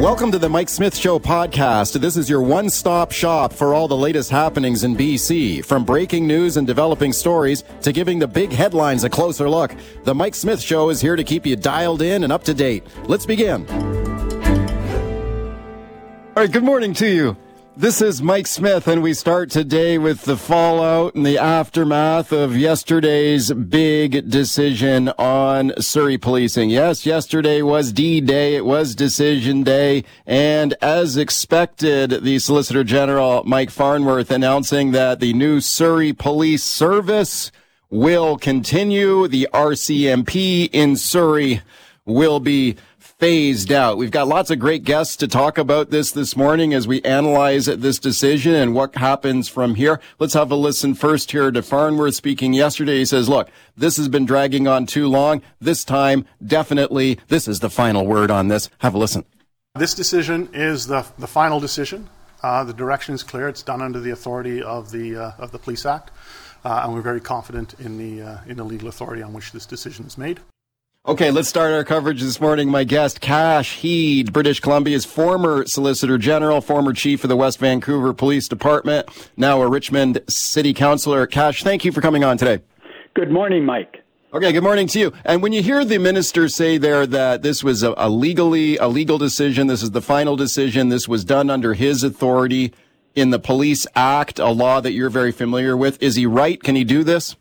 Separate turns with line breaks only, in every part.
Welcome to the Mike Smith Show podcast. This is your one stop shop for all the latest happenings in BC. From breaking news and developing stories to giving the big headlines a closer look, the Mike Smith Show is here to keep you dialed in and up to date. Let's begin. All right, good morning to you. This is Mike Smith, and we start today with the fallout and the aftermath of yesterday's big decision on Surrey policing. Yes, yesterday was D Day, it was decision day, and as expected, the Solicitor General Mike Farnworth announcing that the new Surrey Police Service will continue. The RCMP in Surrey will be phased out. We've got lots of great guests to talk about this this morning as we analyze this decision and what happens from here. Let's have a listen first here to Farnworth speaking yesterday. He says, look, this has been dragging on too long. This time, definitely, this is the final word on this. Have a listen.
This decision is the, the final decision. Uh, the direction is clear. It's done under the authority of the, uh, of the Police Act. Uh, and we're very confident in the, uh, in the legal authority on which this decision is made.
Okay, let's start our coverage this morning. My guest, Kash Heed, British Columbia's former Solicitor General, former Chief of the West Vancouver Police Department, now a Richmond City Councillor. Cash, thank you for coming on today.
Good morning, Mike.
Okay, good morning to you. And when you hear the minister say there that this was a, a legally a legal decision, this is the final decision, this was done under his authority in the Police Act, a law that you're very familiar with, is he right? Can he do this?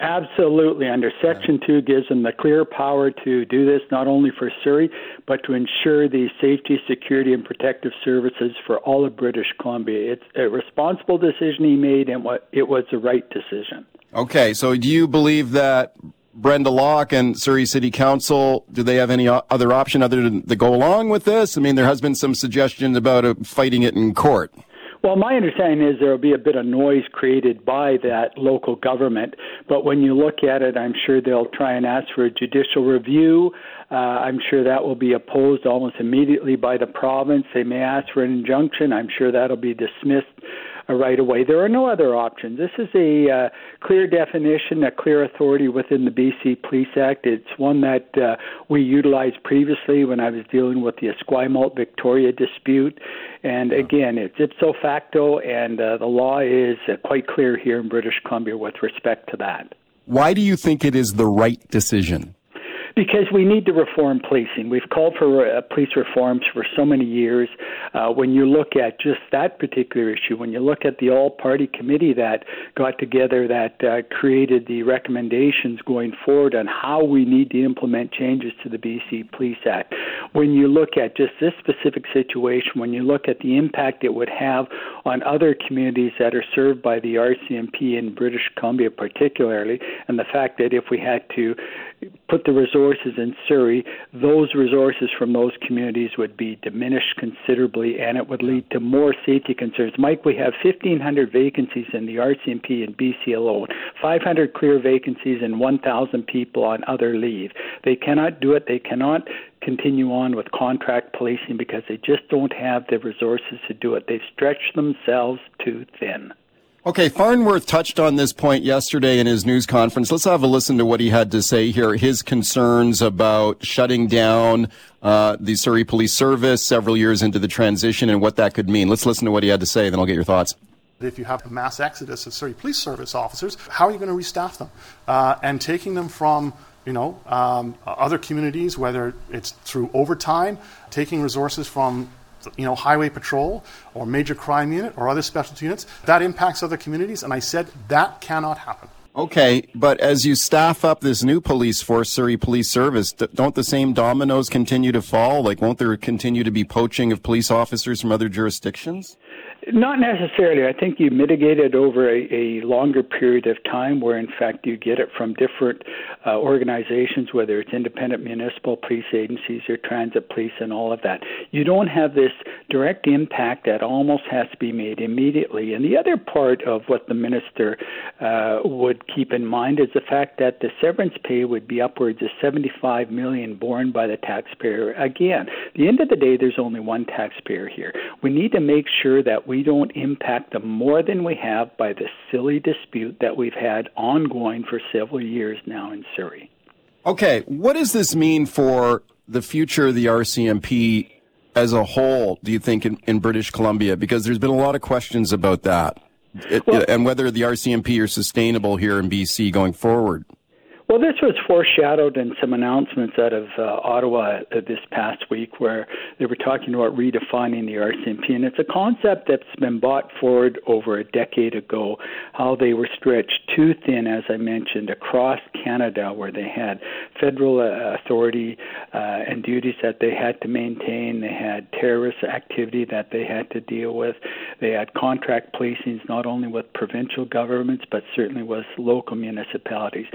Absolutely. Under Section 2 gives them the clear power to do this not only for Surrey, but to ensure the safety, security, and protective services for all of British Columbia. It's a responsible decision he made, and what, it was the right decision.
Okay, so do you believe that Brenda Locke and Surrey City Council, do they have any other option other than to go along with this? I mean, there has been some suggestions about uh, fighting it in court.
Well, my understanding is there will be a bit of noise created by that local government, but when you look at it, I'm sure they'll try and ask for a judicial review. Uh, I'm sure that will be opposed almost immediately by the province. They may ask for an injunction. I'm sure that'll be dismissed right away. There are no other options. This is a uh, clear definition, a clear authority within the BC Police Act. It's one that uh, we utilized previously when I was dealing with the Esquimalt Victoria dispute. And again, it's ipso facto, and uh, the law is uh, quite clear here in British Columbia with respect to that.
Why do you think it is the right decision?
Because we need to reform policing. We've called for uh, police reforms for so many years. Uh, when you look at just that particular issue, when you look at the all party committee that got together that uh, created the recommendations going forward on how we need to implement changes to the BC Police Act, when you look at just this specific situation, when you look at the impact it would have on other communities that are served by the RCMP in British Columbia, particularly, and the fact that if we had to put the resources in Surrey, those resources from those communities would be diminished considerably and it would lead to more safety concerns. Mike, we have 1,500 vacancies in the RCMP in BC alone, 500 clear vacancies, and 1,000 people on other leave. They cannot do it. They cannot continue on with contract policing because they just don't have the resources to do it. They've stretched themselves too thin.
Okay, Farnworth touched on this point yesterday in his news conference. Let's have a listen to what he had to say here. His concerns about shutting down uh, the Surrey Police Service several years into the transition and what that could mean. Let's listen to what he had to say, then I'll get your thoughts.
If you have a mass exodus of Surrey Police Service officers, how are you going to restaff them? Uh, and taking them from you know, um, other communities, whether it's through overtime, taking resources from you know, highway patrol or major crime unit or other specialty units. That impacts other communities, and I said that cannot happen.
Okay, but as you staff up this new police force, Surrey Police Service, don't the same dominoes continue to fall? Like, won't there continue to be poaching of police officers from other jurisdictions?
Not necessarily. I think you mitigate it over a, a longer period of time where, in fact, you get it from different uh, organizations, whether it's independent municipal police agencies or transit police and all of that. You don't have this direct impact that almost has to be made immediately. And the other part of what the minister uh, would keep in mind is the fact that the severance pay would be upwards of 75 million borne by the taxpayer. Again, at the end of the day, there's only one taxpayer here. We need to make sure that we we don't impact them more than we have by the silly dispute that we've had ongoing for several years now in Surrey.
Okay, what does this mean for the future of the RCMP as a whole, do you think, in, in British Columbia? Because there's been a lot of questions about that. It, well, and whether the RCMP are sustainable here in BC going forward.
Well, this was foreshadowed in some announcements out of uh, Ottawa uh, this past week where they were talking about redefining the RCMP. And it's a concept that's been brought forward over a decade ago, how they were stretched too thin, as I mentioned, across Canada, where they had federal uh, authority uh, and duties that they had to maintain. They had terrorist activity that they had to deal with. They had contract placings not only with provincial governments, but certainly with local municipalities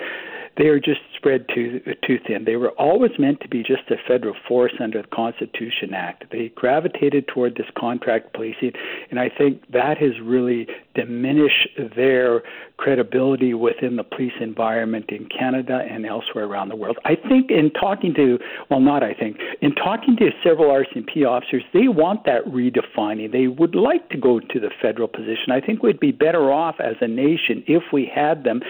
they are just spread too too thin. They were always meant to be just a federal force under the Constitution Act. They gravitated toward this contract policing, and I think that has really diminished their credibility within the police environment in Canada and elsewhere around the world. I think in talking to, well, not I think, in talking to several RCMP officers, they want that redefining. They would like to go to the federal position. I think we'd be better off as a nation if we had them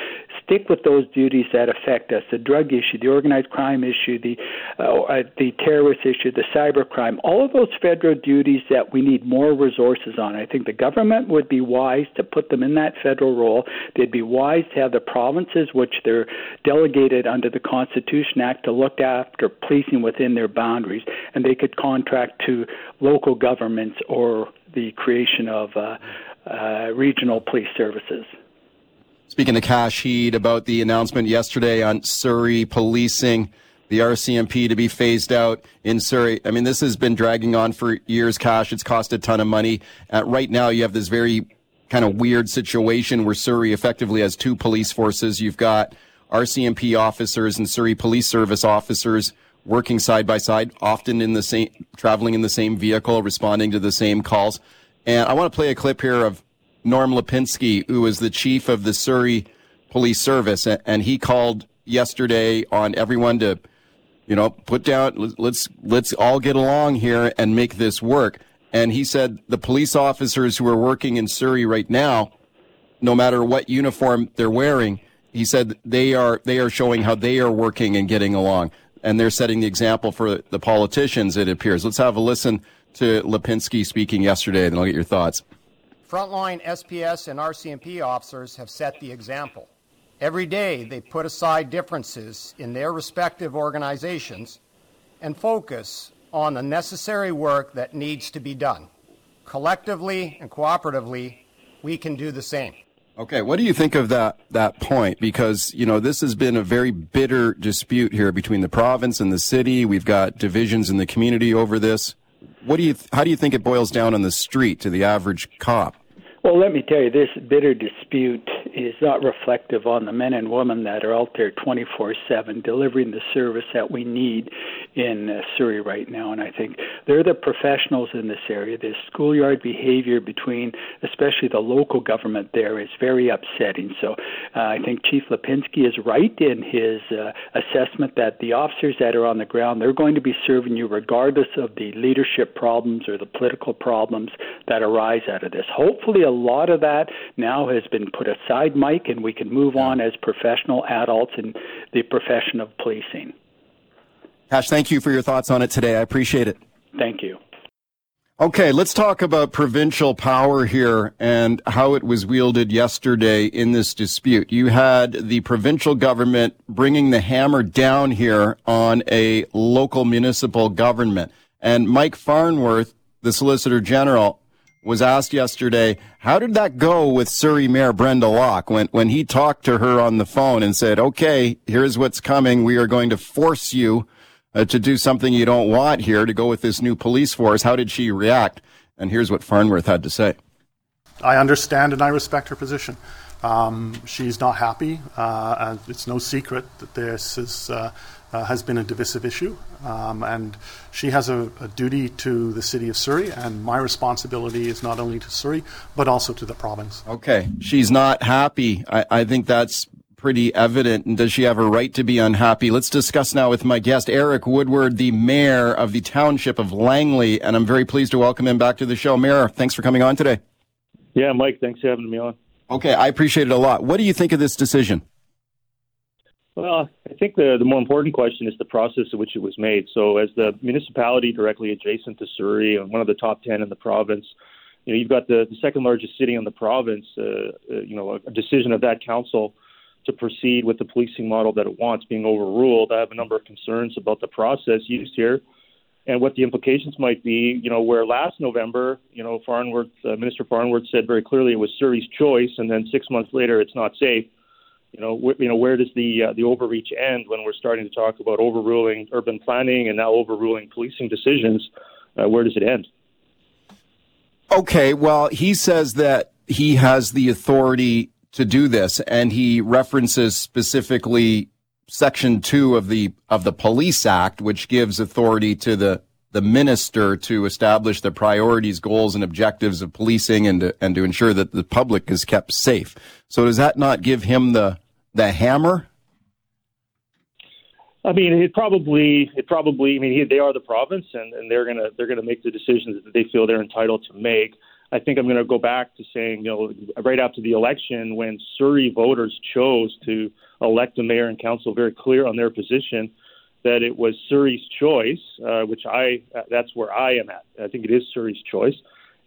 stick with those duties that affect us the drug issue, the organized crime issue, the, uh, uh, the terrorist issue, the cyber crime, all of those federal duties that we need more resources on. I think the government would be wise to put them in that federal role. They'd be wise to have the provinces, which they're delegated under the Constitution Act, to look after policing within their boundaries, and they could contract to local governments or the creation of uh, uh, regional police services.
Speaking to Kash Heed about the announcement yesterday on Surrey policing the RCMP to be phased out in Surrey. I mean, this has been dragging on for years, Kash. It's cost a ton of money. Uh, right now, you have this very kind of weird situation where Surrey effectively has two police forces. You've got RCMP officers and Surrey Police Service officers working side by side, often in the same, traveling in the same vehicle, responding to the same calls. And I want to play a clip here of Norm Lipinski, who is the chief of the Surrey Police Service, and he called yesterday on everyone to, you know, put down. Let's let's all get along here and make this work. And he said the police officers who are working in Surrey right now, no matter what uniform they're wearing, he said they are they are showing how they are working and getting along, and they're setting the example for the politicians. It appears. Let's have a listen to Lipinski speaking yesterday, and I'll get your thoughts.
Frontline SPS and RCMP officers have set the example. Every day they put aside differences in their respective organizations and focus on the necessary work that needs to be done. Collectively and cooperatively, we can do the same.
Okay, what do you think of that that point? Because you know this has been a very bitter dispute here between the province and the city. We've got divisions in the community over this. What do you? How do you think it boils down on the street to the average cop?
Well, let me tell you, this bitter dispute is not reflective on the men and women that are out there 24 7 delivering the service that we need in uh, Surrey right now. And I think they're the professionals in this area. This schoolyard behavior between, especially the local government there, is very upsetting. So uh, I think Chief Lipinski is right in his uh, assessment that the officers that are on the ground, they're going to be serving you regardless of the leadership problems or the political problems that arise out of this. Hopefully, a lot of that now has been put aside, Mike, and we can move on as professional adults in the profession of policing.
Kash, thank you for your thoughts on it today. I appreciate it.
Thank you.
Okay, let's talk about provincial power here and how it was wielded yesterday in this dispute. You had the provincial government bringing the hammer down here on a local municipal government. And Mike Farnworth, the Solicitor General, was asked yesterday, how did that go with Surrey Mayor Brenda Locke when, when he talked to her on the phone and said, okay, here's what's coming. We are going to force you uh, to do something you don't want here to go with this new police force. How did she react? And here's what Farnworth had to say.
I understand and I respect her position. Um, she's not happy. Uh, it's no secret that this is, uh, uh, has been a divisive issue, um, and she has a, a, duty to the city of Surrey, and my responsibility is not only to Surrey but also to the province.
Okay, she's not happy. I, I think that's pretty evident. And does she have a right to be unhappy? Let's discuss now with my guest, Eric Woodward, the mayor of the township of Langley. And I'm very pleased to welcome him back to the show. Mayor, thanks for coming on today.
Yeah, Mike, thanks for having me on.
Okay, I appreciate it a lot. What do you think of this decision?
Well, I think the, the more important question is the process in which it was made. So, as the municipality directly adjacent to Surrey and one of the top 10 in the province, you know, you've got the, the second largest city in the province, uh, uh, you know, a decision of that council to proceed with the policing model that it wants being overruled. I have a number of concerns about the process used here and what the implications might be. You know, where last November, you know, Farnworth, uh, Minister Farnworth said very clearly it was Surrey's choice, and then six months later, it's not safe. You know, wh- you know, where does the uh, the overreach end when we're starting to talk about overruling urban planning and now overruling policing decisions? Uh, where does it end?
Okay, well, he says that he has the authority to do this, and he references specifically Section two of the of the Police Act, which gives authority to the the minister to establish the priorities, goals, and objectives of policing, and to, and to ensure that the public is kept safe. So, does that not give him the the hammer?
I mean, it probably, it probably. I mean, they are the province, and, and they're gonna they're gonna make the decisions that they feel they're entitled to make. I think I'm going to go back to saying, you know, right after the election, when Surrey voters chose to elect a mayor and council very clear on their position that it was Surrey's choice, uh, which I that's where I am at. I think it is Surrey's choice.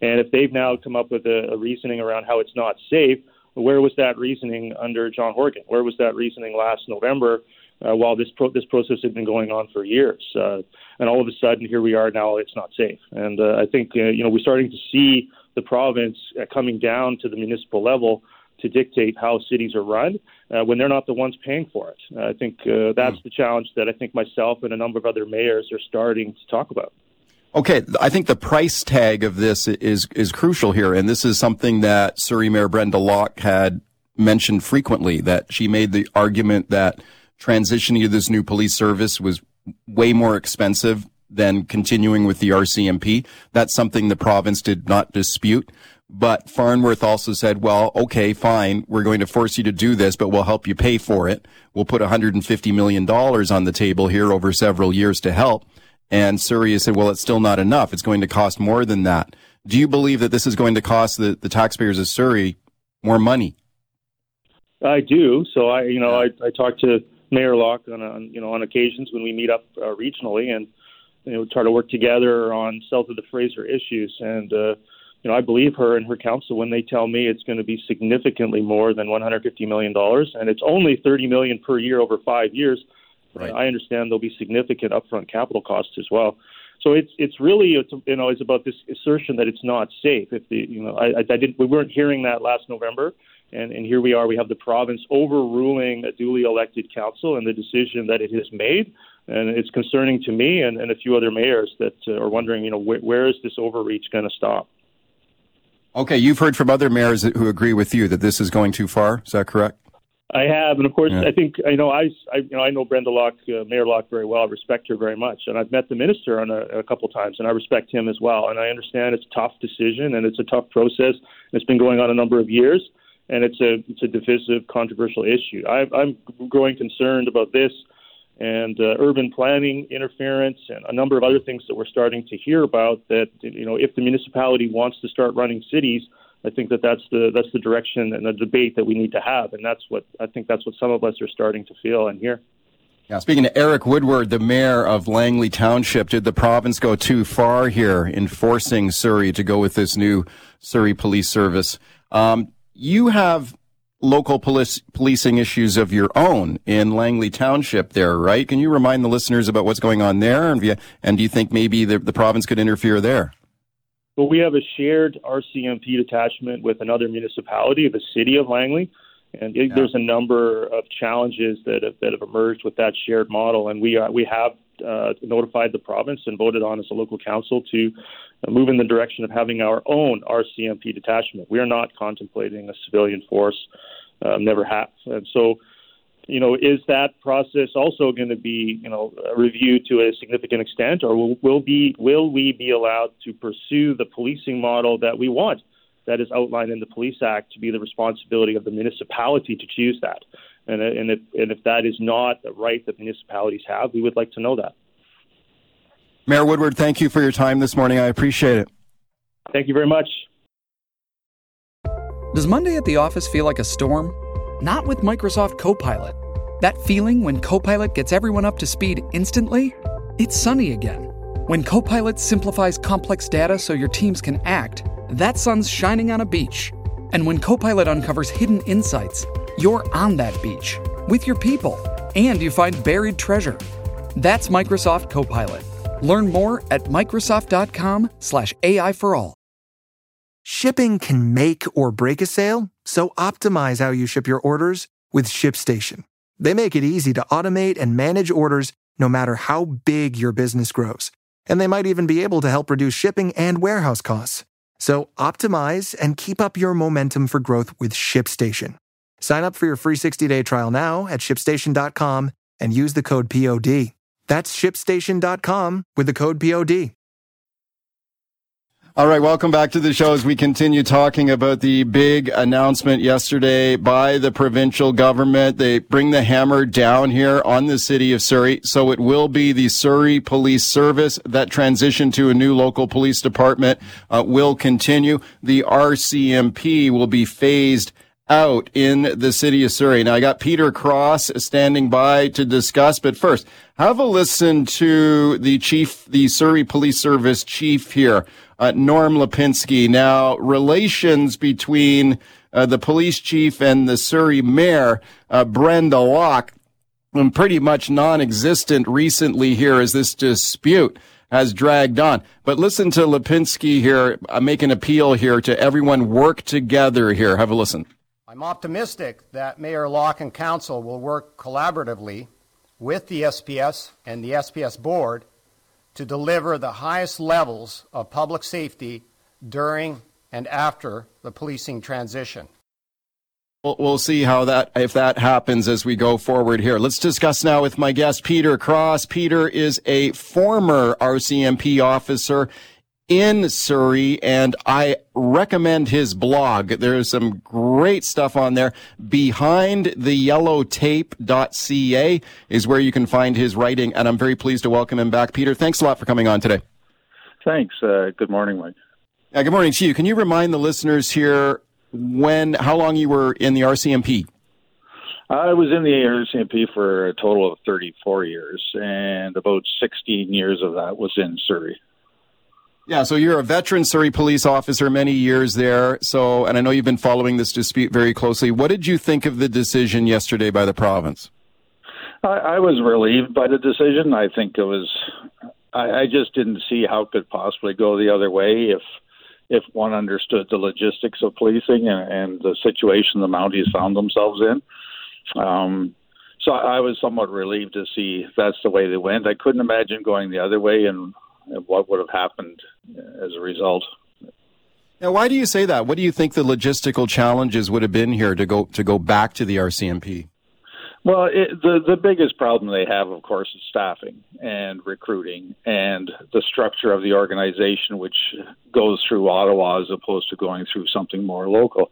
And if they've now come up with a, a reasoning around how it's not safe, where was that reasoning under John Horgan? Where was that reasoning last November? Uh, while this pro- this process had been going on for years, uh, and all of a sudden here we are now. It's not safe, and uh, I think uh, you know we're starting to see the province uh, coming down to the municipal level to dictate how cities are run uh, when they're not the ones paying for it. Uh, I think uh, that's mm. the challenge that I think myself and a number of other mayors are starting to talk about.
Okay, I think the price tag of this is is crucial here, and this is something that Surrey Mayor Brenda Locke had mentioned frequently. That she made the argument that transitioning to this new police service was way more expensive than continuing with the RCMP. That's something the province did not dispute. But Farnworth also said, well, okay, fine. We're going to force you to do this, but we'll help you pay for it. We'll put $150 million on the table here over several years to help. And Surrey said, well, it's still not enough. It's going to cost more than that. Do you believe that this is going to cost the, the taxpayers of Surrey more money?
I do. So I, you know, I, I talk to Mayor Locke on, on, you know, on occasions when we meet up uh, regionally and, you know, try to work together on south of the Fraser issues. And, uh, you know, I believe her and her council when they tell me it's going to be significantly more than 150 million dollars, and it's only 30 million per year over five years. Right. I understand there'll be significant upfront capital costs as well. So it's it's really it's, you know it's about this assertion that it's not safe. If the you know I, I didn't we weren't hearing that last November, and and here we are. We have the province overruling a duly elected council and the decision that it has made and it's concerning to me and, and a few other mayors that uh, are wondering, you know, wh- where is this overreach going to stop?
Okay, you've heard from other mayors who agree with you that this is going too far. Is that correct?
I have, and of course, yeah. I think I know I, I, you know I know Brenda Locke, uh, Mayor Locke, very well. I respect her very much, and I've met the minister on a, a couple of times, and I respect him as well. And I understand it's a tough decision, and it's a tough process. It's been going on a number of years, and it's a it's a divisive, controversial issue. I, I'm growing concerned about this and uh, urban planning interference and a number of other things that we're starting to hear about that you know if the municipality wants to start running cities I think that that's the that's the direction and the debate that we need to have and that's what I think that's what some of us are starting to feel and hear.
Yeah, speaking to Eric Woodward, the mayor of Langley Township, did the province go too far here in forcing Surrey to go with this new Surrey Police Service? Um, you have local police, policing issues of your own in Langley Township there, right? Can you remind the listeners about what's going on there? And, via, and do you think maybe the, the province could interfere there?
Well, we have a shared RCMP detachment with another municipality, the city of Langley. And it, yeah. there's a number of challenges that have, that have emerged with that shared model, and we are, we have uh, notified the province and voted on as a local council to move in the direction of having our own RCMP detachment. We are not contemplating a civilian force, uh, never have. And so, you know, is that process also going to be, you know, reviewed to a significant extent, or will, will be will we be allowed to pursue the policing model that we want, that is outlined in the Police Act, to be the responsibility of the municipality to choose that? And, uh, and, if, and if that is not a right that municipalities have, we would like to know that.
Mayor Woodward, thank you for your time this morning. I appreciate it.
Thank you very much.
Does Monday at the office feel like a storm? Not with Microsoft Copilot. That feeling when Copilot gets everyone up to speed instantly? It's sunny again. When Copilot simplifies complex data so your teams can act, that sun's shining on a beach. And when Copilot uncovers hidden insights, you're on that beach with your people and you find buried treasure. That's Microsoft Copilot. Learn more at Microsoft.com/slash AI for all.
Shipping can make or break a sale, so optimize how you ship your orders with ShipStation. They make it easy to automate and manage orders no matter how big your business grows. And they might even be able to help reduce shipping and warehouse costs. So optimize and keep up your momentum for growth with ShipStation. Sign up for your free 60-day trial now at shipstation.com and use the code POD. That's shipstation.com with the code POD.
All right, welcome back to the show as we continue talking about the big announcement yesterday by the provincial government. They bring the hammer down here on the city of Surrey. So it will be the Surrey Police Service. That transition to a new local police department uh, will continue. The RCMP will be phased out in the city of Surrey. Now I got Peter Cross standing by to discuss, but first, have a listen to the chief, the Surrey Police Service chief here, uh, Norm Lipinski. Now, relations between uh, the police chief and the Surrey mayor, uh, Brenda Locke, pretty much non-existent recently here as this dispute has dragged on. But listen to Lipinski here, uh, make an appeal here to everyone work together here. Have a listen.
I'm optimistic that Mayor Locke and Council will work collaboratively with the SPS and the SPS Board to deliver the highest levels of public safety during and after the policing transition.
We'll see how that, if that happens as we go forward here. Let's discuss now with my guest, Peter Cross. Peter is a former RCMP officer in Surrey, and I recommend his blog. There's some great stuff on there. Behind the yellow tape.ca is where you can find his writing, and I'm very pleased to welcome him back. Peter, thanks a lot for coming on today.
Thanks. Uh, good morning, Mike.
Uh, good morning to you. Can you remind the listeners here when, how long you were in the RCMP?
I was in the RCMP for a total of 34 years, and about 16 years of that was in Surrey.
Yeah, so you're a veteran Surrey police officer, many years there. So, and I know you've been following this dispute very closely. What did you think of the decision yesterday by the province?
I, I was relieved by the decision. I think it was. I, I just didn't see how it could possibly go the other way if if one understood the logistics of policing and, and the situation the Mounties found themselves in. Um, so I was somewhat relieved to see that's the way they went. I couldn't imagine going the other way, and what would have happened as a result.
Now, why do you say that? What do you think the logistical challenges would have been here to go to go back to the RCMP?
Well, it, the the biggest problem they have, of course, is staffing and recruiting and the structure of the organization, which goes through Ottawa as opposed to going through something more local.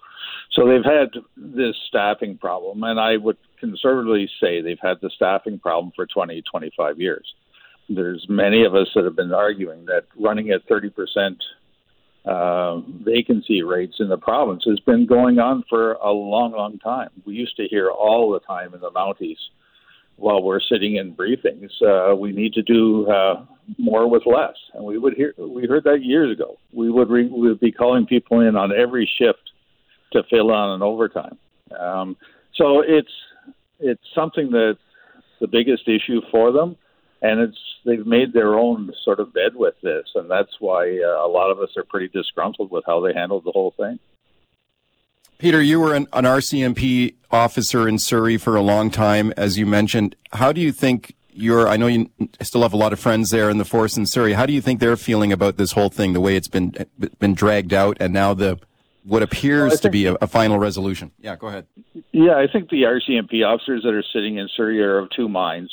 So they've had this staffing problem, and I would conservatively say they've had the staffing problem for 20, 25 years there's many of us that have been arguing that running at 30% uh, vacancy rates in the province has been going on for a long, long time. We used to hear all the time in the Mounties while we're sitting in briefings, uh, we need to do uh, more with less, and we would hear we heard that years ago. We would re- we would be calling people in on every shift to fill on an overtime. Um, so it's it's something that the biggest issue for them and it's they've made their own sort of bed with this, and that's why uh, a lot of us are pretty disgruntled with how they handled the whole thing.
Peter, you were an, an RCMP officer in Surrey for a long time, as you mentioned. How do you think you're, I know you still have a lot of friends there in the force in Surrey. How do you think they're feeling about this whole thing, the way it's been been dragged out, and now the what appears well, to be a, a, final resolution? Yeah, go ahead.
Yeah, I think the RCMP officers that are sitting in Surrey are of two minds.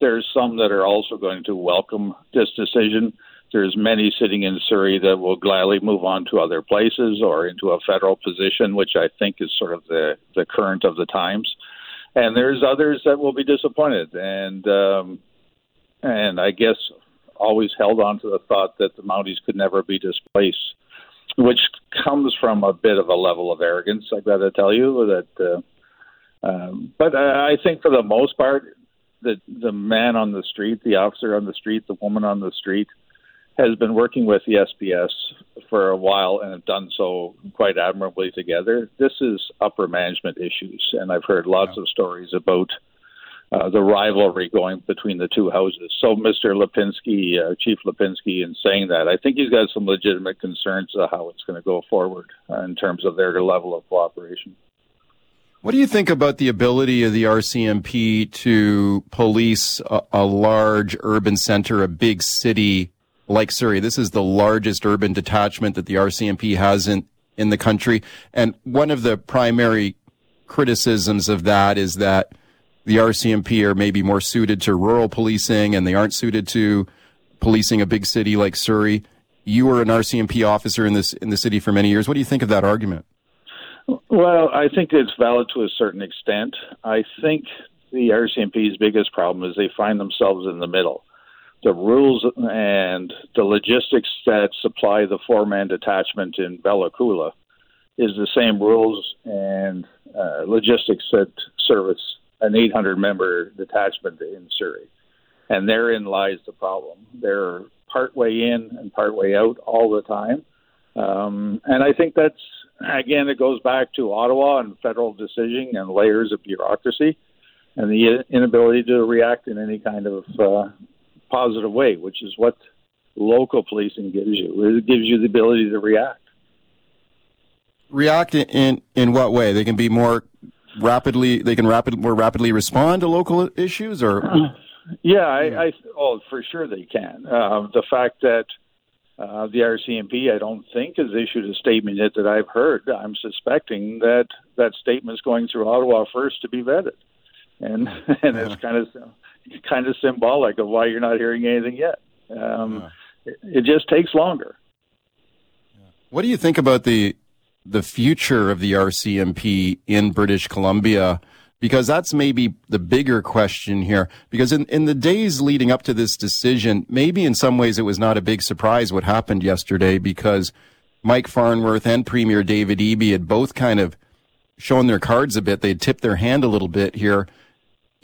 There's some that are also going to welcome this decision. There's many sitting in Surrey that will gladly move on to other places or into a federal position, which I think is sort of the, the current of the times and there's others that will be disappointed, and um, and I guess always held on to the thought that the Mounties could never be displaced, which comes from a bit of a level of arrogance. I've got to tell you that. Uh, um, but I, I think for the most part, the the man on the street, the officer on the street, the woman on the street, has been working with the SPS for a while and have done so quite admirably together. This is upper management issues, and I've heard lots yeah. of stories about uh, the rivalry going between the two houses. So, Mr. Lipinski, uh, Chief Lipinski, in saying that, I think he's got some legitimate concerns of how it's going to go forward uh, in terms of their level of cooperation.
What do you think about the ability of the RCMP to police a, a large urban center, a big city? like Surrey. This is the largest urban detachment that the RCMP has in, in the country. And one of the primary criticisms of that is that the RCMP are maybe more suited to rural policing and they aren't suited to policing a big city like Surrey. You were an RCMP officer in this in the city for many years. What do you think of that argument?
Well, I think it's valid to a certain extent. I think the RCMP's biggest problem is they find themselves in the middle the rules and the logistics that supply the four man detachment in Bella Coola is the same rules and uh, logistics that service an 800 member detachment in Surrey. And therein lies the problem. They're part way in and part way out all the time. Um, and I think that's, again, it goes back to Ottawa and federal decision and layers of bureaucracy and the inability to react in any kind of uh, positive way, which is what local policing gives you. It gives you the ability to react.
React in in what way? They can be more rapidly. They can rapid more rapidly respond to local issues, or
yeah, I, I oh for sure they can. Uh, the fact that uh, the RCMP, I don't think, has issued a statement yet that I've heard. I'm suspecting that that statement is going through Ottawa first to be vetted, and and it's kind of kind of symbolic of why you're not hearing anything yet. Um, yeah. it, it, just takes longer.
What do you think about the the future of the RCMP in British Columbia? Because that's maybe the bigger question here. Because in, in the days leading up to this decision, maybe in some ways it was not a big surprise what happened yesterday because Mike Farnworth and Premier David Eby had both kind of shown their cards a bit. They tipped their hand a little bit here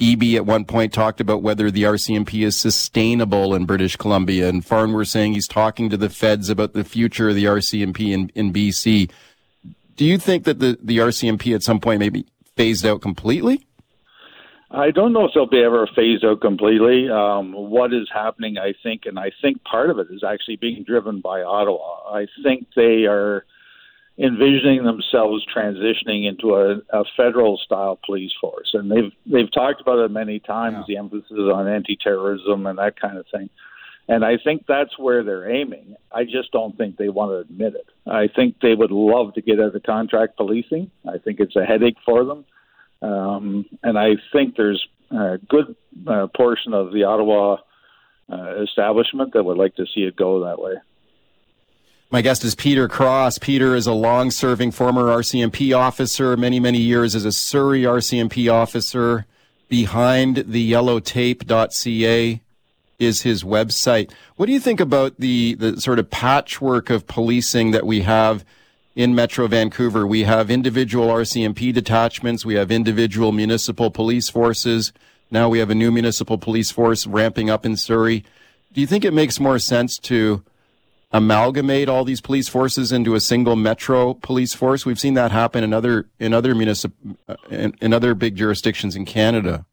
Eby at one point talked about whether the RCMP is sustainable in British Columbia, and Farnworth saying he's talking to the feds about the future of the RCMP in, in BC. Do you think that the, the RCMP at some point may be phased out completely?
I don't know if they'll be ever phased out completely. Um, what is happening, I think, and I think part of it is actually being driven by Ottawa. I think they are envisioning themselves transitioning into a, a federal style police force, and they've they've talked about it many times. Yeah. The emphasis on anti-terrorism and that kind of thing, and I think that's where they're aiming. I just don't think they want to admit it. I think they would love to get out of contract policing. I think it's a headache for them, um, and I think there's a good uh, portion of the Ottawa uh, establishment that would like to see it go that way.
My guest is Peter Cross. Peter is a long serving former RCMP officer, many, many years as a Surrey RCMP officer. Behind the yellowtape.ca is his website. What do you think about the, the sort of patchwork of policing that we have in Metro Vancouver? We have individual RCMP detachments, we have individual municipal police forces. Now we have a new municipal police force ramping up in Surrey. Do you think it makes more sense to amalgamate all these police forces into a single metro police force. We've seen that happen in other in other municip uh, in, in other big jurisdictions in Canada.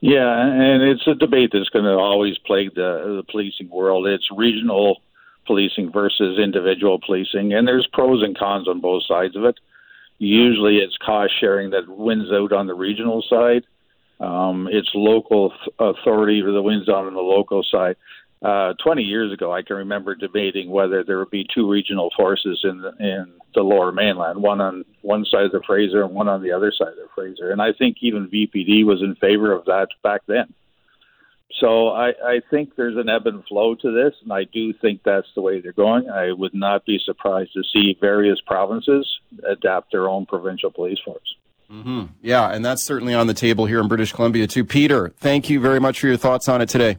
Yeah, and it's a debate that's going to always plague the the policing world. It's regional policing versus individual policing, and there's pros and cons on both sides of it. Usually, it's cost sharing that wins out on the regional side. Um, it's local authority that wins out on the local side. Uh, 20 years ago, I can remember debating whether there would be two regional forces in the, in the Lower Mainland, one on one side of the Fraser and one on the other side of the Fraser. And I think even VPD was in favor of that back then. So I, I think there's an ebb and flow to this, and I do think that's the way they're going. I would not be surprised to see various provinces adapt their own provincial police force.
Mm-hmm. Yeah, and that's certainly on the table here in British Columbia too. Peter, thank you very much for your thoughts on it today.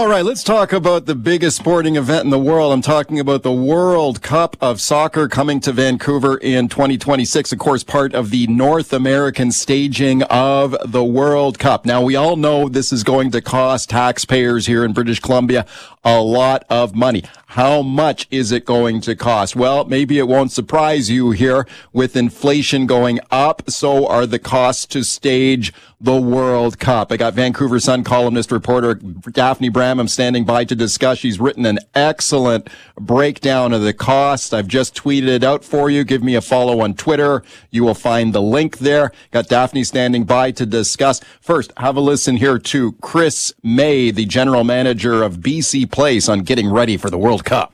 All right, let's talk about the biggest sporting event in the world. I'm talking about the World Cup of Soccer coming to Vancouver in 2026. Of course, part of the North American staging of the World Cup. Now, we all know this is going to cost taxpayers here in British Columbia a lot of money. How much is it going to cost? Well, maybe it won't surprise you here with inflation going up. So are the costs to stage the World Cup. I got Vancouver Sun columnist reporter Daphne Bramham standing by to discuss. She's written an excellent breakdown of the cost. I've just tweeted it out for you. Give me a follow on Twitter. You will find the link there. Got Daphne standing by to discuss. First, have a listen here to Chris May, the general manager of BC Place on getting ready for the World Cup.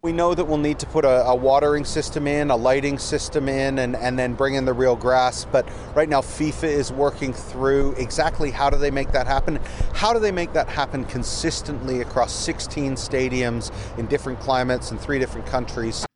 We know that we'll need to put a, a, watering system in, a lighting system in, and, and then bring in the real grass. But right now, FIFA is working through exactly how do they make that happen? How do they make that happen consistently across 16 stadiums in different climates and three different countries?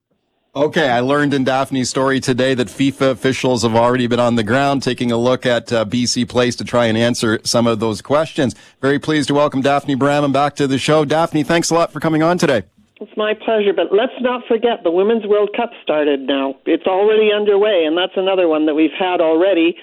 Okay, I learned in Daphne's story today that FIFA officials have already been on the ground taking a look at uh, BC Place to try and answer some of those questions. Very pleased to welcome Daphne Bramham back to the show. Daphne, thanks a lot for coming on today.
It's my pleasure, but let's not forget the Women's World Cup started now. It's already underway, and that's another one that we've had already,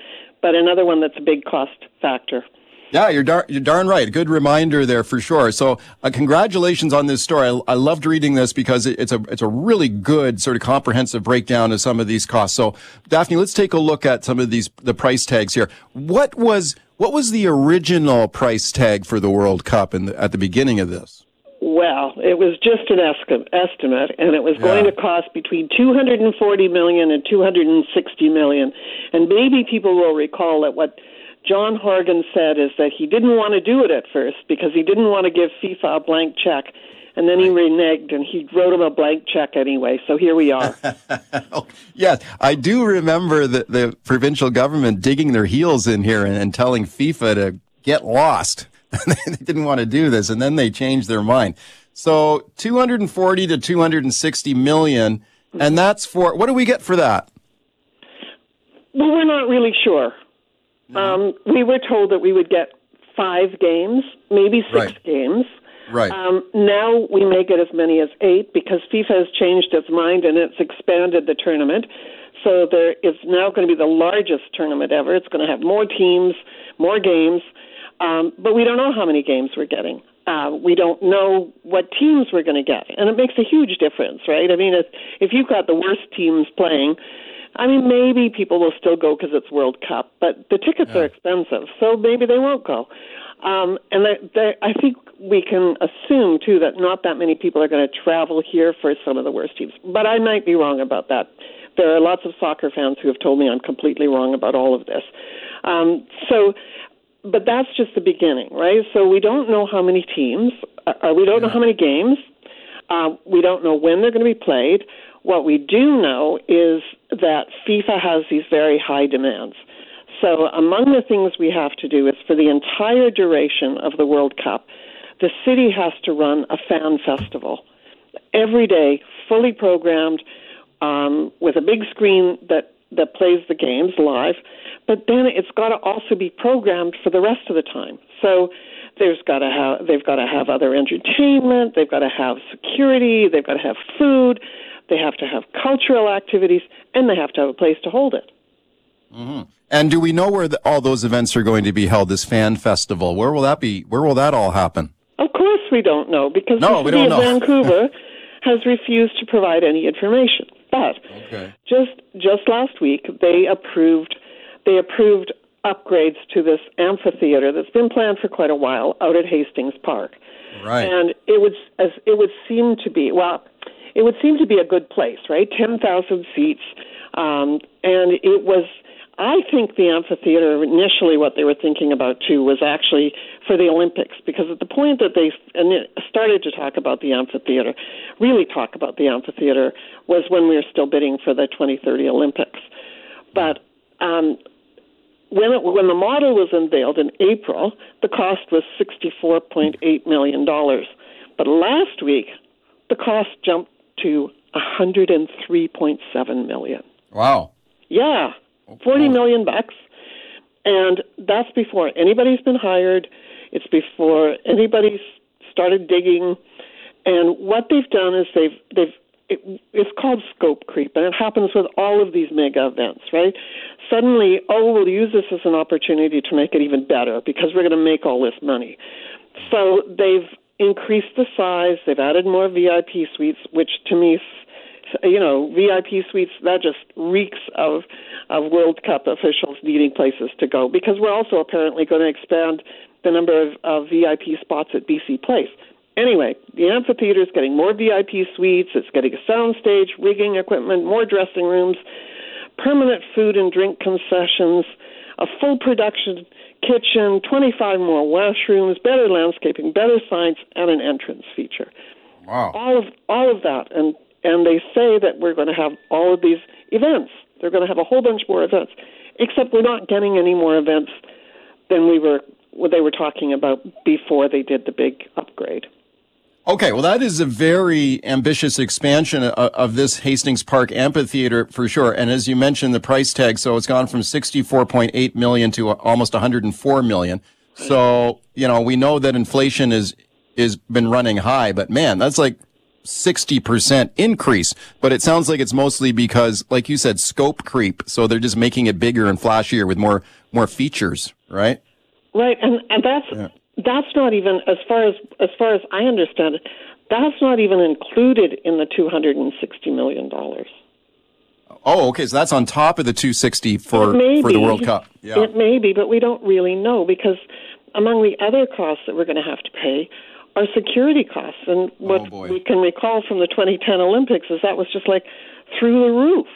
but another one that's a big cost factor.
Yeah, you're, dar- you're darn right. Good reminder there for sure. So, uh, congratulations on this story. I, I loved reading this because it, it's a it's a really good sort of comprehensive breakdown of some of these costs. So, Daphne, let's take a look at some of these the price tags here. What was what was the original price tag for the World Cup in the, at the beginning of this?
Well, it was just an estimate, and it was yeah. going to cost between 240 million and 260 million. And maybe people will recall that what John Horgan said is that he didn't want to do it at first because he didn't want to give FIFA a blank check. And then he reneged and he wrote him a blank check anyway. So here we are.
Oh, yes, I do remember the, the provincial government digging their heels in here and, and telling FIFA to get lost. they didn't want to do this, and then they changed their mind. So 240 to 260 million, and that's for what do we get for that?
Well, we're not really sure. Mm-hmm. Um, we were told that we would get five games, maybe six right. games.
Right.
Um, now we may get as many as eight because FIFA has changed its mind and it's expanded the tournament. So there is now going to be the largest tournament ever. It's going to have more teams, more games. Um, but we don't know how many games we're getting. Uh, we don't know what teams we're going to get, and it makes a huge difference, right? I mean, if if you've got the worst teams playing, I mean, maybe people will still go because it's World Cup, but the tickets yeah. are expensive, so maybe they won't go. Um, and they, I think we can assume too that not that many people are going to travel here for some of the worst teams, but I might be wrong about that. There are lots of soccer fans who have told me I'm completely wrong about all of this. Um, so but that's just the beginning, right? So we don't know how many teams, uh, uh we don't know how many games, uh, we don't know when they're going to be played. What we do know is that FIFA has these very high demands. So among the things we have to do is for the entire duration of the World Cup, the city has to run a fan festival every day, fully programmed, um, with a big screen that that plays the games live but then it's got to also be programmed for the rest of the time. So there's got to have they've got to have other entertainment, they've got to have security, they've got to have food, they have to have cultural activities, and they have to have a place to hold it.
Mm-hmm. And do we know where the, all those events are going to be held? This fan festival, where will that be? Where will that all happen?
Of course, we don't know because
no,
the
city of
Vancouver has refused to provide any information. But
okay.
just just last week, they approved they approved upgrades to this amphitheater that's been planned for quite a while out at Hastings Park.
Right.
And it would as it would seem to be well, it would seem to be a good place, right? 10,000 seats. Um, and it was, I think the amphitheater, initially what they were thinking about too, was actually for the Olympics, because at the point that they started to talk about the amphitheater, really talk about the amphitheater, was when we were still bidding for the 2030 Olympics. But um, when it, when the model was unveiled in April, the cost was $64.8 million. But last week, the cost jumped to 103.7 million.
Wow.
Yeah, 40 million bucks. And that's before anybody's been hired. It's before anybody's started digging. And what they've done is they've they've it, it's called scope creep, and it happens with all of these mega events, right? Suddenly, oh, we'll use this as an opportunity to make it even better because we're going to make all this money. So they've increased the size, they've added more VIP suites, which to me you know, VIP suites, that just reeks of, of World Cup officials needing places to go because we're also apparently going to expand the number of, of VIP spots at BC Place. Anyway, the amphitheater is getting more VIP suites, it's getting a sound stage, rigging equipment, more dressing rooms, permanent food and drink concessions, a full production kitchen, 25 more washrooms, better landscaping, better signs, and an entrance feature.
Wow.
All of all of that and and they say that we're going to have all of these events. They're going to have a whole bunch more events, except we're not getting any more events than we were what they were talking about before they did the big upgrade.
Okay, well, that is a very ambitious expansion of, of, this Hastings Park amphitheater for sure. And as you mentioned, the price tag, so it's gone from 64.8 million to uh, almost 104 million. So, you know, we know that inflation is, is been running high, but man, that's like 60% increase, but it sounds like it's mostly because, like you said, scope creep. So they're just making it bigger and flashier with more, more features, right?
Right. And, and that's, yeah. That's not even, as far as, as far as I understand it, that's not even included in the $260 million.
Oh, okay. So that's on top of the 260 for, for the World Cup.
Yeah. It may be, but we don't really know because among the other costs that we're going to have to pay our security costs. And what
oh
we can recall from the 2010 Olympics is that was just like through the roof.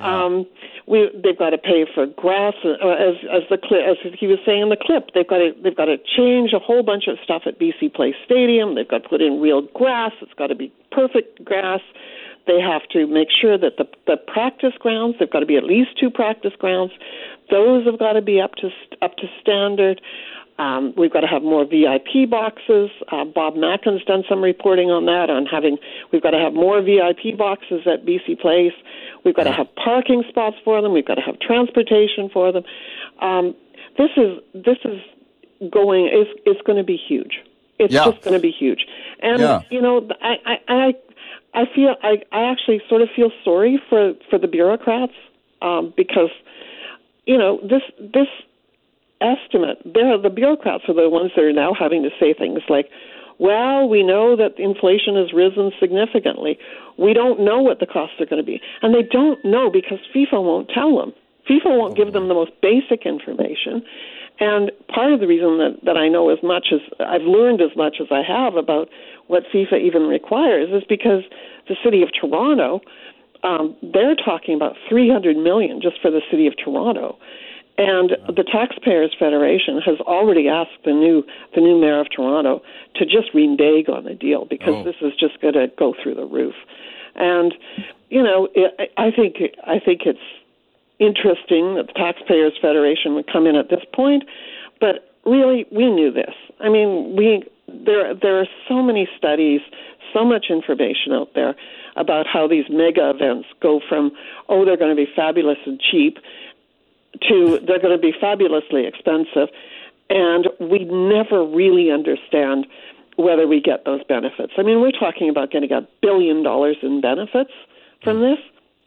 Um, we they've got to pay for grass, uh, as as the as he was saying in the clip. They've got to they've got to change a whole bunch of stuff at BC Place Stadium. They've got to put in real grass. It's got to be perfect grass. They have to make sure that the the practice grounds. They've got to be at least two practice grounds. Those have got to be up to up to standard. Um, we've got to have more VIP boxes. Uh, Bob Mackin's done some reporting on that. On having, we've got to have more VIP boxes at BC Place. We've got to have parking spots for them. We've got to have transportation for them. Um, this is this is going. It's it's going to be huge. It's
yeah.
just going to be huge. And
yeah.
you know, I I I, I feel I I actually sort of feel sorry for for the bureaucrats um, because you know this this estimate. They're, the bureaucrats are the ones that are now having to say things like, well, we know that inflation has risen significantly. We don't know what the costs are going to be. And they don't know because FIFA won't tell them. FIFA won't give them the most basic information. And part of the reason that, that I know as much as I've learned as much as I have about what FIFA even requires is because the city of Toronto, um, they're talking about 300 million just for the city of Toronto. And the Taxpayers Federation has already asked the new the new mayor of Toronto to just renege on the deal because
oh.
this is just going to go through the roof. And you know, it, I think I think it's interesting that the Taxpayers Federation would come in at this point, but really we knew this. I mean, we there there are so many studies, so much information out there about how these mega events go from oh they're going to be fabulous and cheap to they're going to be fabulously expensive, and we never really understand whether we get those benefits. I mean, we're talking about getting a billion dollars in benefits from hmm. this.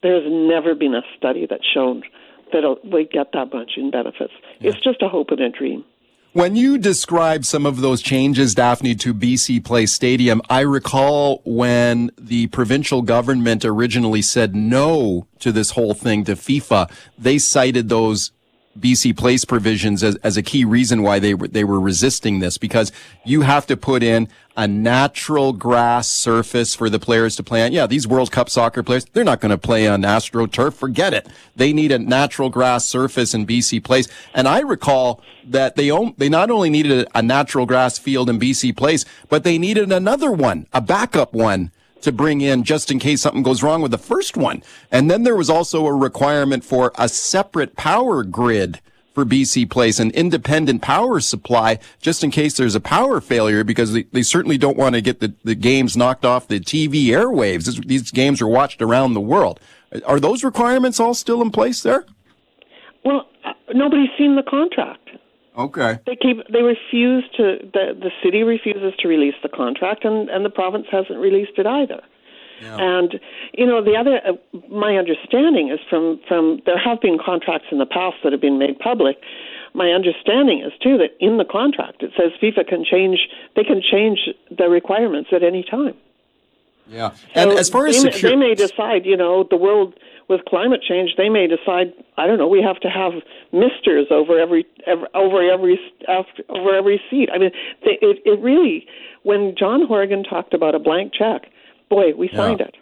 There's never been a study that's shown that we get that much in benefits. Yeah. It's just a hope and a dream.
When you describe some of those changes, Daphne, to BC Place Stadium, I recall when the provincial government originally said no to this whole thing to FIFA, they cited those BC Place provisions as, as a key reason why they were, they were resisting this because you have to put in a natural grass surface for the players to play on. Yeah, these World Cup soccer players, they're not going to play on AstroTurf. Forget it. They need a natural grass surface in BC Place. And I recall that they own, they not only needed a, a natural grass field in BC Place, but they needed another one, a backup one to bring in just in case something goes wrong with the first one. And then there was also a requirement for a separate power grid for BC Place, an independent power supply, just in case there's a power failure, because they, they certainly don't want to get the, the games knocked off the TV airwaves. These games are watched around the world. Are those requirements all still in place there?
Well, uh, nobody's seen the contract.
Okay.
They keep they refuse to the the city refuses to release the contract and and the province hasn't released it either. Yeah. And you know the other uh, my understanding is from from there have been contracts in the past that have been made public. My understanding is too that in the contract it says FIFA can change they can change the requirements at any time.
Yeah. And so as far as
they,
secure-
they may decide, you know, the world with climate change, they may decide, I don't know, we have to have misters over every, every over every after, over every seat. I mean, they, it it really when John Horgan talked about a blank check, boy, we signed
yeah.
it.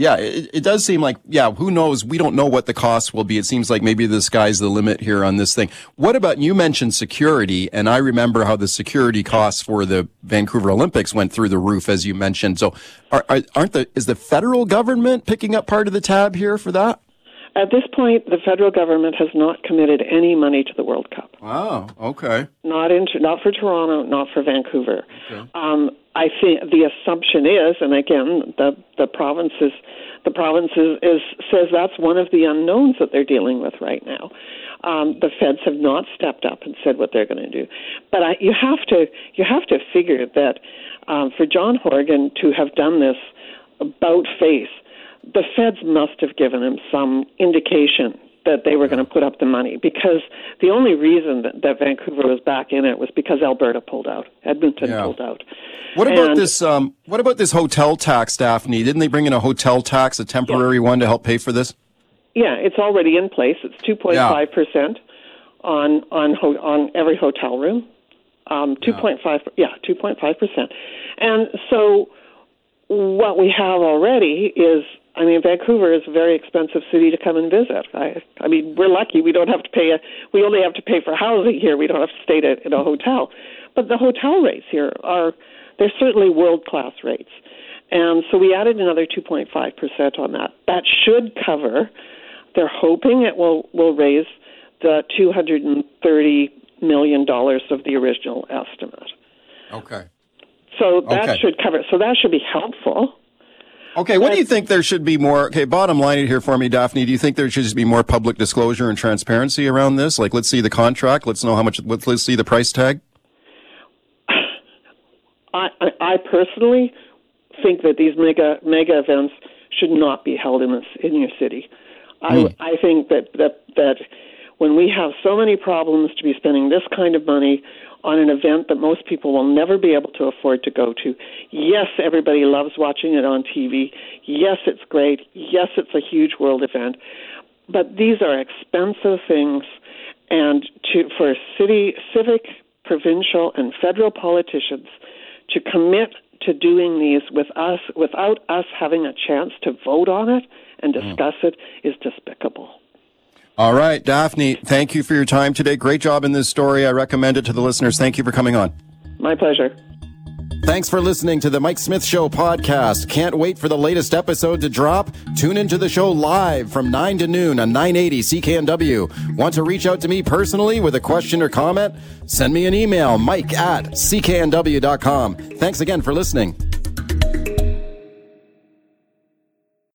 Yeah, it, it, does seem like, yeah, who knows? We don't know what the cost will be. It seems like maybe the sky's the limit here on this thing. What about, you mentioned security, and I remember how the security costs for the Vancouver Olympics went through the roof, as you mentioned. So are, aren't the, is the federal government picking up part of the tab here for that?
At this point, the federal government has not committed any money to the World Cup.
Wow. Okay.
Not into, not for Toronto, not for Vancouver. Okay. Um, I think the assumption is, and again, the the province is, the province is, is says that's one of the unknowns that they're dealing with right now. Um, the feds have not stepped up and said what they're going to do, but I, you have to you have to figure that um, for John Horgan to have done this about face, the feds must have given him some indication that they were going to put up the money because the only reason that, that Vancouver was back in it was because Alberta pulled out, Edmonton yeah. pulled out.
What about and, this? Um, what about this hotel tax, Daphne? Didn't they bring in a hotel tax, a temporary yeah. one, to help pay for this?
Yeah, it's already in place. It's two point five percent on on ho- on every hotel room. Um, two point five, yeah, two point five percent. And so, what we have already is I mean, Vancouver is a very expensive city to come and visit. I, I mean, we're lucky we don't have to pay a. We only have to pay for housing here. We don't have to stay at, in a hotel. But the hotel rates here are they're certainly world class rates, and so we added another 2.5 percent on that. That should cover. They're hoping it will will raise the 230 million dollars of the original estimate.
Okay.
So that okay. should cover. So that should be helpful.
Okay, what do you think there should be more? Okay, bottom line here for me, Daphne. Do you think there should just be more public disclosure and transparency around this? Like, let's see the contract. Let's know how much. Let's, let's see the price tag.
I, I personally think that these mega mega events should not be held in this, in your city. I, mm. I think that, that that when we have so many problems to be spending this kind of money on an event that most people will never be able to afford to go to. Yes, everybody loves watching it on TV. Yes, it's great. Yes, it's a huge world event. But these are expensive things, and to, for city, civic, provincial, and federal politicians to commit to doing these with us without us having a chance to vote on it and mm. discuss mm. it is despicable.
All right, Daphne, thank you for your time today. Great job in this story. I recommend it to the listeners. Thank you for coming on.
My pleasure.
Thanks for listening to the Mike Smyth Show podcast. Can't wait for the latest episode to drop? Tune into the show live from 9 to noon on 980 CKNW. Want to reach out to me personally with a question or comment? Send me an email, mike at cknw.com. Thanks again for listening.